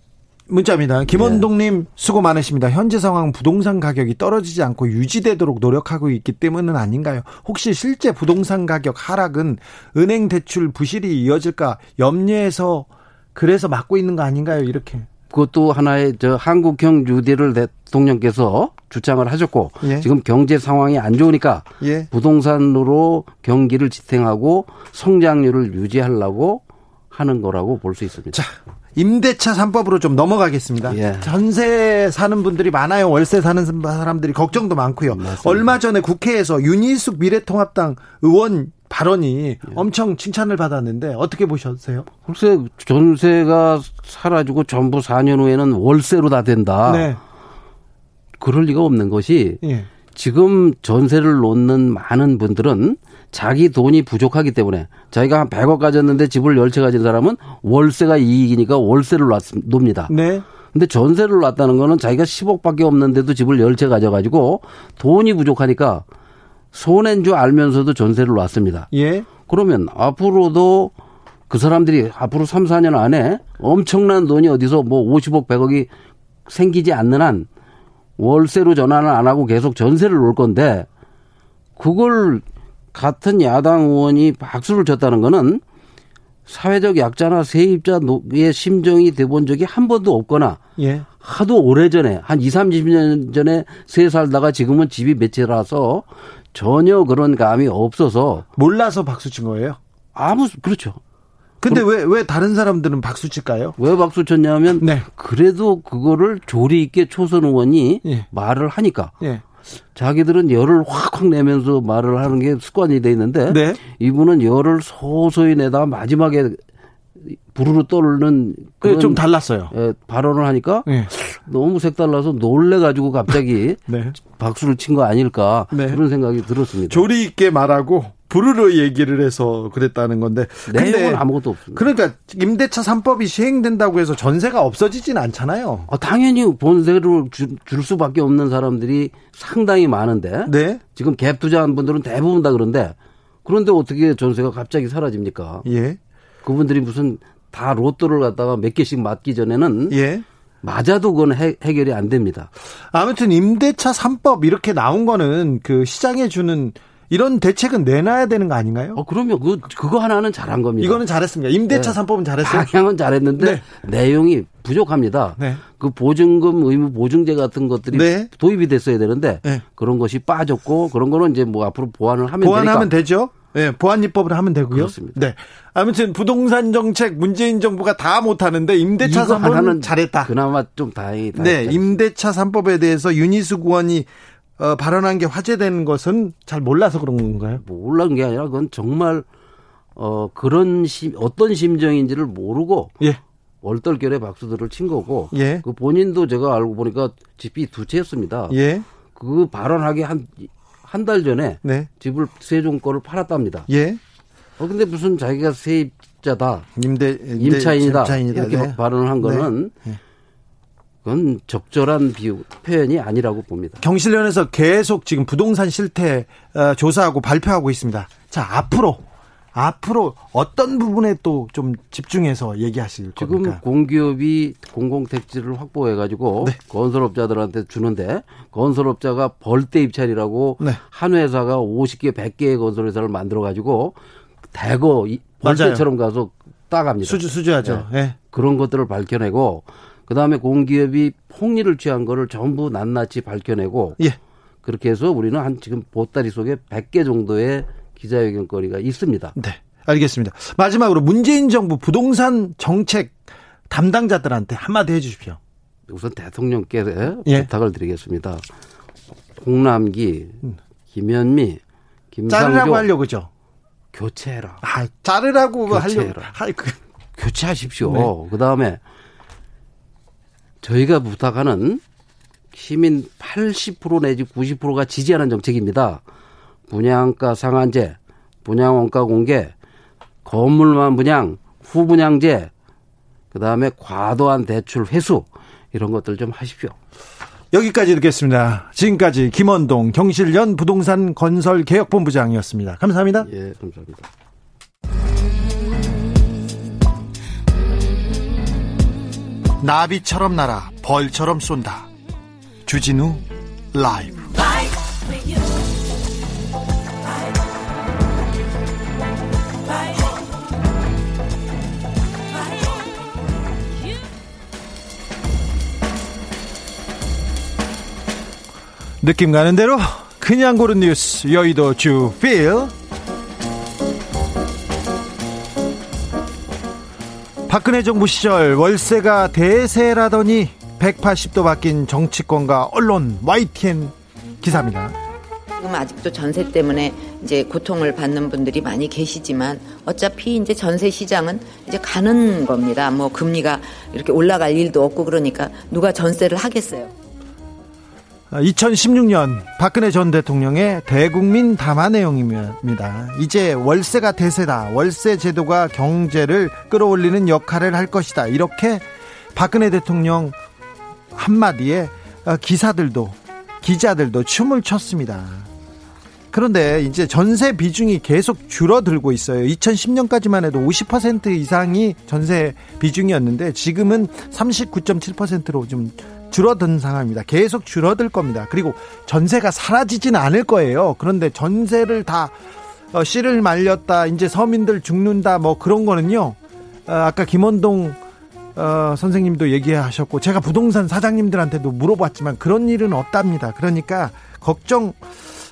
문자입니다. 김원동님 네. 수고 많으십니다. 현재 상황 부동산 가격이 떨어지지 않고 유지되도록 노력하고 있기 때문은 아닌가요? 혹시 실제 부동산 가격 하락은 은행 대출 부실이 이어질까 염려해서 그래서 막고 있는 거 아닌가요? 이렇게. 그것도 하나의 저 한국형 뉴딜을 대통령께서 주장을 하셨고 예. 지금 경제 상황이 안 좋으니까 예. 부동산으로 경기를 지탱하고 성장률을 유지하려고 하는 거라고 볼 수 있습니다. 자, 임대차 3법으로 좀 넘어가겠습니다. 예. 전세 사는 분들이 많아요. 월세 사는 사람들이 걱정도 많고요. 맞습니다. 얼마 전에 국회에서 윤희숙 미래통합당 의원 발언이 예. 엄청 칭찬을 받았는데 어떻게 보셨어요? 글쎄 전세가 사라지고 전부 4년 후에는 월세로 다 된다. 네. 그럴 리가 없는 것이 예. 지금 전세를 놓는 많은 분들은 자기 돈이 부족하기 때문에 자기가 한 100억 가졌는데 집을 10채 가진 사람은 월세가 이익이니까 월세를 놉니다. 네. 근데 전세를 놨다는 거는 자기가 10억밖에 없는데도 집을 10채 가져가지고 돈이 부족하니까 손해인 줄 알면서도 전세를 놨습니다. 예. 그러면 앞으로도 그 사람들이 앞으로 3, 4년 안에 엄청난 돈이 어디서 뭐 50억, 100억이 생기지 않는 한 월세로 전환을 안 하고 계속 전세를 놓을 건데 그걸 같은 야당 의원이 박수를 쳤다는 거는 사회적 약자나 세입자의 심정이 돼본 적이 한 번도 없거나 예. 하도 오래전에 한 2, 30년 전에 세 살다가 지금은 집이 몇 채라서 전혀 그런 감이 없어서 몰라서 박수 친 거예요? 아무 그렇죠. 근데 왜 왜 다른 사람들은 박수 칠까요? 왜 박수 쳤냐면 네. 그래도 그거를 조리 있게 초선 의원이 예. 말을 하니까 예. 자기들은 열을 확확 내면서 말을 하는 게 습관이 돼 있는데 네. 이분은 열을 소소히 내다 마지막에 부르르 떠오르는 그런 좀 달랐어요. 예, 발언을 하니까 네. 너무 색달라서 놀래가지고 갑자기 네. 박수를 친 거 아닐까 네. 그런 생각이 들었습니다. 조리 있게 말하고 부르르 얘기를 해서 그랬다는 건데 내용은 아무것도 없습니다. 그러니까 임대차 3법이 시행된다고 해서 전세가 없어지진 않잖아요. 아, 당연히 본세를 줄, 줄 수밖에 없는 사람들이 상당히 많은데 네. 지금 갭 투자한 분들은 대부분 다 그런데 그런데 어떻게 전세가 갑자기 사라집니까? 예. 그분들이 무슨 다 로또를 갖다가 몇 개씩 맞기 전에는 예. 맞아도 그건 해, 해결이 안 됩니다. 아무튼 임대차 3법 이렇게 나온 거는 그 시장에 주는 이런 대책은 내놔야 되는 거 아닌가요? 어, 그러면 그, 그거 하나는 잘한 겁니다. 이거는 잘했습니다. 임대차 네. 3법은 잘했어요. 방향은 잘했는데 네. 내용이 부족합니다. 네. 그 보증금 의무 보증제 같은 것들이 네. 도입이 됐어야 되는데 네. 그런 것이 빠졌고 그런 거는 이제 뭐 앞으로 보완을 하면 보완하면 되니까. 되죠. 네, 보안 입법을 하면 되고요. 그렇습니다. 네. 아무튼 부동산 정책 문재인 정부가 다 못하는데 임대차 3법은 잘했다. 그나마 좀 다행히. 네, 임대차 3법에 대해서 윤희수 구원이 어, 발언한 게 화제되는 것은 잘 몰라서 그런 건가요? 몰란 게 아니라 그건 정말 어 그런 심 어떤 심정인지를 모르고 예. 얼떨결에 박수들을 친 거고 예. 그 본인도 제가 알고 보니까 집이 두 채였습니다. 예. 그 발언하기 한 한 달 전에 네. 집을 세종 거를 팔았답니다. 예. 어 근데 무슨 자기가 세입자다, 임대, 임차인이다, 임차인이다. 이렇게 네. 발언을 한 거는 네. 그건 적절한 비유 표현이 아니라고 봅니다. 경실련에서 계속 지금 부동산 실태 어, 조사하고 발표하고 있습니다. 자 앞으로 앞으로 어떤 부분에 또 좀 집중해서 얘기하실 지금 겁니까? 지금 공기업이 공공 택지를 확보해 가지고 네. 건설업자들한테 주는데 건설업자가 벌떼 입찰이라고 네. 한 회사가 50개, 100개의 건설회사를 만들어 가지고 대거 벌떼처럼 가서 따갑니다. 수주 수주하죠. 네. 네. 그런 것들을 밝혀내고 그다음에 공기업이 폭리를 취한 거를 전부 낱낱이 밝혀내고 예. 그렇게 해서 우리는 한 지금 보따리 속에 100개 정도의 기자회견거리가 있습니다. 네. 알겠습니다. 마지막으로 문재인 정부 부동산 정책 담당자들한테 한마디 해 주십시오. 우선 대통령께 예. 부탁을 드리겠습니다. 홍남기, 음. 김현미, 김상조 자르라고 하려고 그죠? 교체해라. 아, 자르라고 교체해라. 하려고. 그. 교체하십시오. 네. 그다음에 저희가 부탁하는 시민 80% 내지 90%가 지지하는 정책입니다. 분양가 상한제, 분양 원가 공개, 건물만 분양, 후분양제, 그 다음에 과도한 대출 회수, 이런 것들 좀 하십시오. 여기까지 듣겠습니다. 지금까지 김원동 경실련 부동산 건설 개혁본부장이었습니다. 감사합니다. 예, 감사합니다. 나비처럼 날아 벌처럼 쏜다. 주진우 라이브. 느낌 가는 대로 그냥 고른 뉴스 여의도 주필 박근혜 정부 시절 월세가 대세라더니 180도 바뀐 정치권과 언론 YTN 기사입니다. 지금 아직도 전세 때문에 이제 고통을 받는 분들이 많이 계시지만 어차피 이제 전세 시장은 이제 가는 겁니다. 뭐 금리가 이렇게 올라갈 일도 없고 그러니까 누가 전세를 하겠어요. 2016년 박근혜 전 대통령의 대국민 담화 내용입니다. 이제 월세가 대세다. 월세 제도가 경제를 끌어올리는 역할을 할 것이다. 이렇게 박근혜 대통령 한마디에 기사들도 기자들도 춤을 췄습니다. 그런데 이제 전세 비중이 계속 줄어들고 있어요. 2010년까지만 해도 50% 이상이 전세 비중이었는데 지금은 39.7%로 좀 줄어든 상황입니다. 계속 줄어들 겁니다. 그리고 전세가 사라지진 않을 거예요. 그런데 전세를 다 어, 씨를 말렸다, 이제 서민들 죽는다, 뭐 그런 거는요. 어, 아까 김원동 어, 선생님도 얘기하셨고 제가 부동산 사장님들한테도 물어봤지만 그런 일은 없답니다. 그러니까 걱정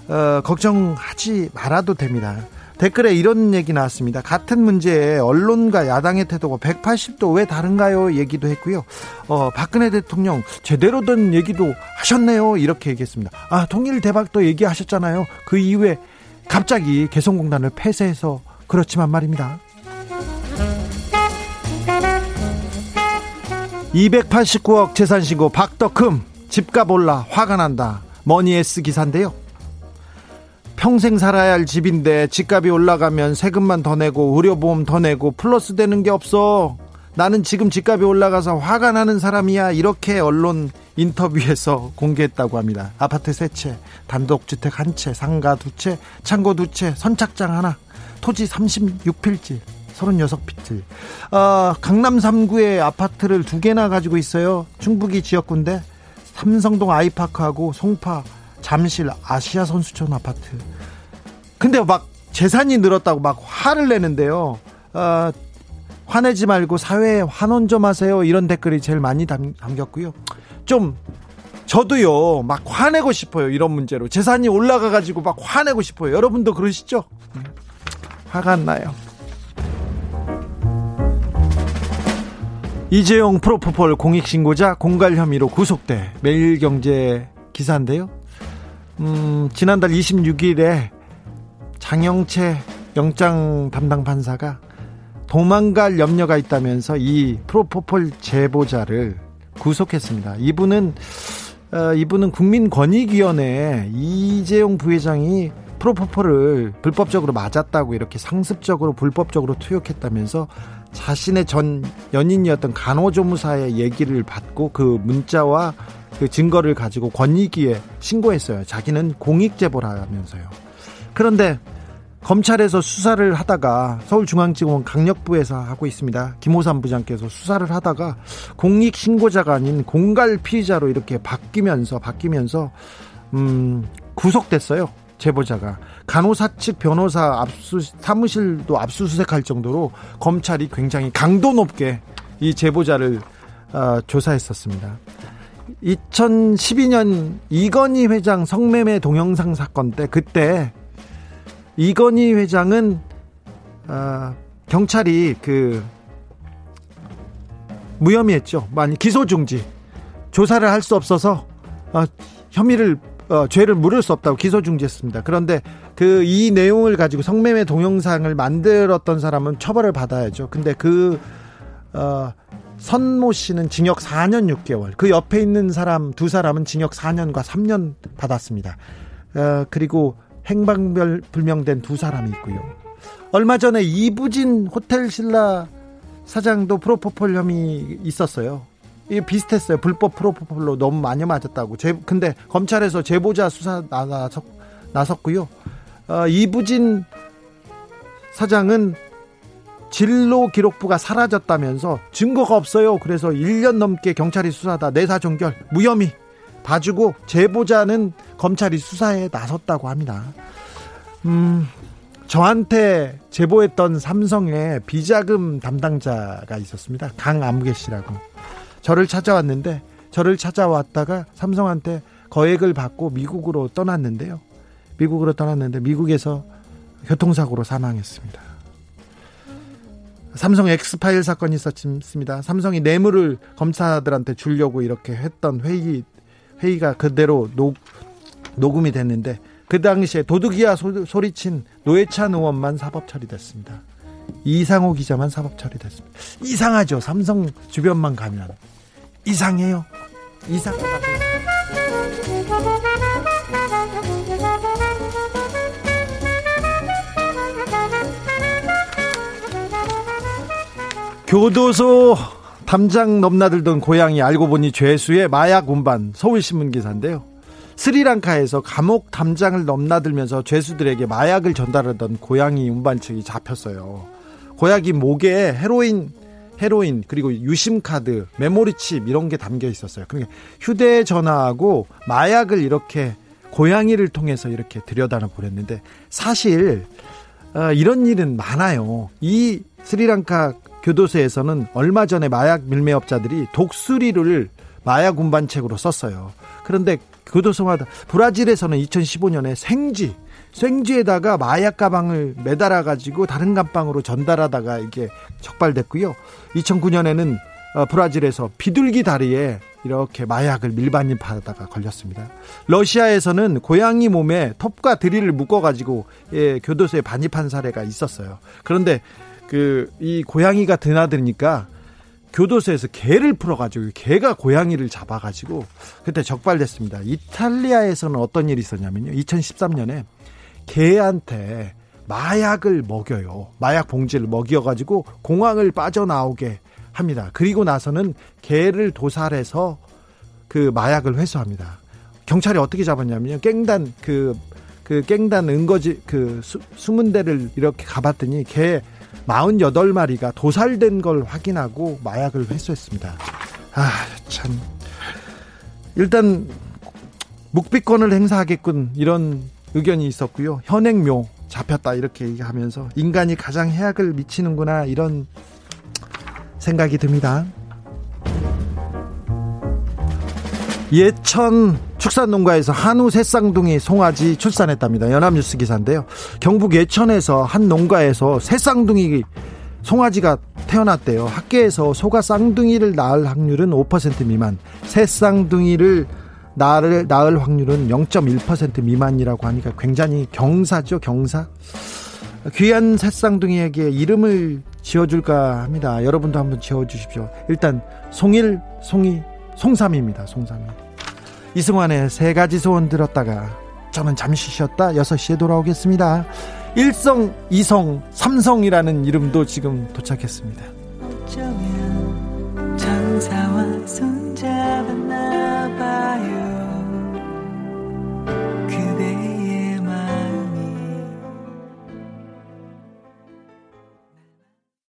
어, 걱정하지 말아도 됩니다. 댓글에 이런 얘기 나왔습니다. 같은 문제에 언론과 야당의 태도가 180도 왜 다른가요? 얘기도 했고요. 어, 박근혜 대통령 제대로 된 얘기도 하셨네요. 이렇게 얘기했습니다. 아, 통일 대박도 얘기하셨잖아요. 그 이후에 갑자기 개성공단을 폐쇄해서 그렇지만 말입니다. 289억 재산 신고 박덕흠 집값 올라 화가 난다. 머니에스 기사인데요. 평생 살아야 할 집인데 집값이 올라가면 세금만 더 내고 의료보험 더 내고 플러스 되는 게 없어. 나는 지금 집값이 올라가서 화가 나는 사람이야. 이렇게 언론 인터뷰에서 공개했다고 합니다. 아파트 세 채, 단독주택 한 채, 상가 두 채, 창고 두 채, 선착장 하나, 토지 36필지, 36필지. 어, 강남 3구에 아파트를 두 개나 가지고 있어요. 충북이 지역구인데 삼성동 아이파크하고 송파 잠실 아시아 선수촌 아파트. 근데 막 재산이 늘었다고 막 화를 내는데요. 어, 화내지 말고 사회에 환원 좀 하세요. 이런 댓글이 제일 많이 담겼고요. 좀 저도요 막 화내고 싶어요. 이런 문제로 재산이 올라가 가지고 막 화내고 싶어요. 여러분도 그러시죠? 네. 화가 안 나요. 이재용 프로포폴 공익신고자 공갈 혐의로 구속돼 매일경제 기사인데요. 음, 지난달 26일에 장영채 영장 담당 판사가 도망갈 염려가 있다면서 이 프로포폴 제보자를 구속했습니다. 이분은 어, 이분은 국민권익위원회 이재용 부회장이 프로포폴을 불법적으로 맞았다고 이렇게 상습적으로 불법적으로 투역했다면서 자신의 전 연인이었던 간호조무사의 얘기를 받고 그 문자와 그 증거를 가지고 권익위에 신고했어요. 자기는 공익제보를 하면서요. 그런데 검찰에서 수사를 하다가 서울중앙지검 강력부에서 하고 있습니다. 김호삼 부장께서 수사를 하다가 공익 신고자가 아닌 공갈 피의자로 이렇게 바뀌면서 바뀌면서 음 구속됐어요. 제보자가 간호사 측 변호사 압수 사무실도 압수수색할 정도로 검찰이 굉장히 강도 높게 이 제보자를 어, 조사했었습니다. 2012년 이건희 회장 성매매 동영상 사건 때 그때 이건희 회장은 어, 경찰이 그 무혐의했죠. 많이 기소 중지 조사를 할 수 없어서 어, 혐의를 어, 죄를 물을 수 없다고 기소 중지했습니다. 그런데 그 이 내용을 가지고 성매매 동영상을 만들었던 사람은 처벌을 받아야죠. 근데 그 어, 선모 씨는 징역 4년 6개월, 그 옆에 있는 사람 두 사람은 징역 4년과 3년 받았습니다. 어, 그리고 행방별 불명된 두 사람이 있고요. 얼마 전에 이부진 호텔 신라 사장도 프로포폴 혐의 있었어요. 이게 비슷했어요. 불법 프로포폴로 너무 많이 맞았다고. 제, 근데 검찰에서 제보자 수사 나섰, 나섰고요. 어, 이부진 사장은 진로 기록부가 사라졌다면서 증거가 없어요. 그래서 1년 넘게 경찰이 수사다 내사 종결 무혐의 봐주고 제보자는 검찰이 수사에 나섰다고 합니다. 음, 저한테 제보했던 삼성의 비자금 담당자가 있었습니다. 강암계 씨라고. 저를 찾아왔는데 저를 찾아왔다가 삼성한테 거액을 받고 미국으로 떠났는데요. 미국으로 떠났는데 미국에서 교통사고로 사망했습니다. 삼성 엑스파일 사건이 있었습니다. 삼성이 뇌물을 검사들한테 주려고 이렇게 했던 회의 회의가 그대로 녹, 녹음이 됐는데 그 당시에 도둑이야 소, 리친 노회찬 의원만 사법 처리됐습니다. 이상호 기자만 사법 처리됐습니다. 이상하죠. 삼성 주변만 가면 이상해요. 이상하다. 교도소 담장 넘나들던 고양이 알고 보니 죄수의 마약 운반 서울신문 기사인데요. 스리랑카에서 감옥 담장을 넘나들면서 죄수들에게 마약을 전달하던 고양이 운반책이 잡혔어요. 고양이 목에 헤로인 헤로인 그리고 유심 카드, 메모리 칩 이런 게 담겨 있었어요. 그러니까 휴대전화하고 마약을 이렇게 고양이를 통해서 이렇게 들여다나 보냈는데 사실 어, 이런 일은 많아요. 이 스리랑카 교도소에서는 얼마 전에 마약 밀매업자들이 독수리를 마약 운반책으로 썼어요. 그런데 교도소마다 브라질에서는 2015년에 생쥐 생쥐에다가 마약 가방을 매달아 가지고 다른 감방으로 전달하다가 이게 적발됐고요. 2009년에는 어, 브라질에서 비둘기 다리에 이렇게 마약을 밀반입하다가 걸렸습니다. 러시아에서는 고양이 몸에 톱과 드릴을 묶어가지고 예, 교도소에 반입한 사례가 있었어요. 그런데 그 이 고양이가 드나드니까 교도소에서 개를 풀어가지고 개가 고양이를 잡아가지고 그때 적발됐습니다. 이탈리아에서는 어떤 일이 있었냐면요. 2013년에 개한테 마약을 먹여요. 마약 봉지를 먹여가지고 공항을 빠져나오게 합니다. 그리고 나서는 개를 도살해서 그 마약을 회수합니다. 경찰이 어떻게 잡았냐면요. 깽단 그, 그 깽단 은거지 그 수, 숨은 데를 이렇게 가봤더니 개 48마리가 도살된 걸 확인하고 마약을 회수했습니다. 아, 참. 일단 묵비권을 행사하겠군 이런 의견이 있었고요. 현행묘 잡혔다 이렇게 얘기하면서 인간이 가장 해악을 미치는구나 이런 생각이 듭니다. 예천 축산농가에서 한우 새쌍둥이 송아지 출산했답니다. 연합뉴스 기사인데요. 경북 예천에서 한 농가에서 새쌍둥이 송아지가 태어났대요. 학계에서 소가 쌍둥이를 낳을 확률은 5% 미만, 새쌍둥이를 낳을, 낳을 확률은 0.1% 미만이라고 하니까 굉장히 경사죠, 경사. 귀한 새쌍둥이에게 이름을 지어줄까 합니다. 여러분도 한번 지어주십시오. 일단 송일, 송이, 송삼입니다. 송삼이. 이승환의 세 가지 소원 들었다가 저는 잠시 쉬었다 6시에 돌아오겠습니다. 일성, 이성, 삼성이라는 이름도 지금 도착했습니다. 어쩌면 천사와 손잡았나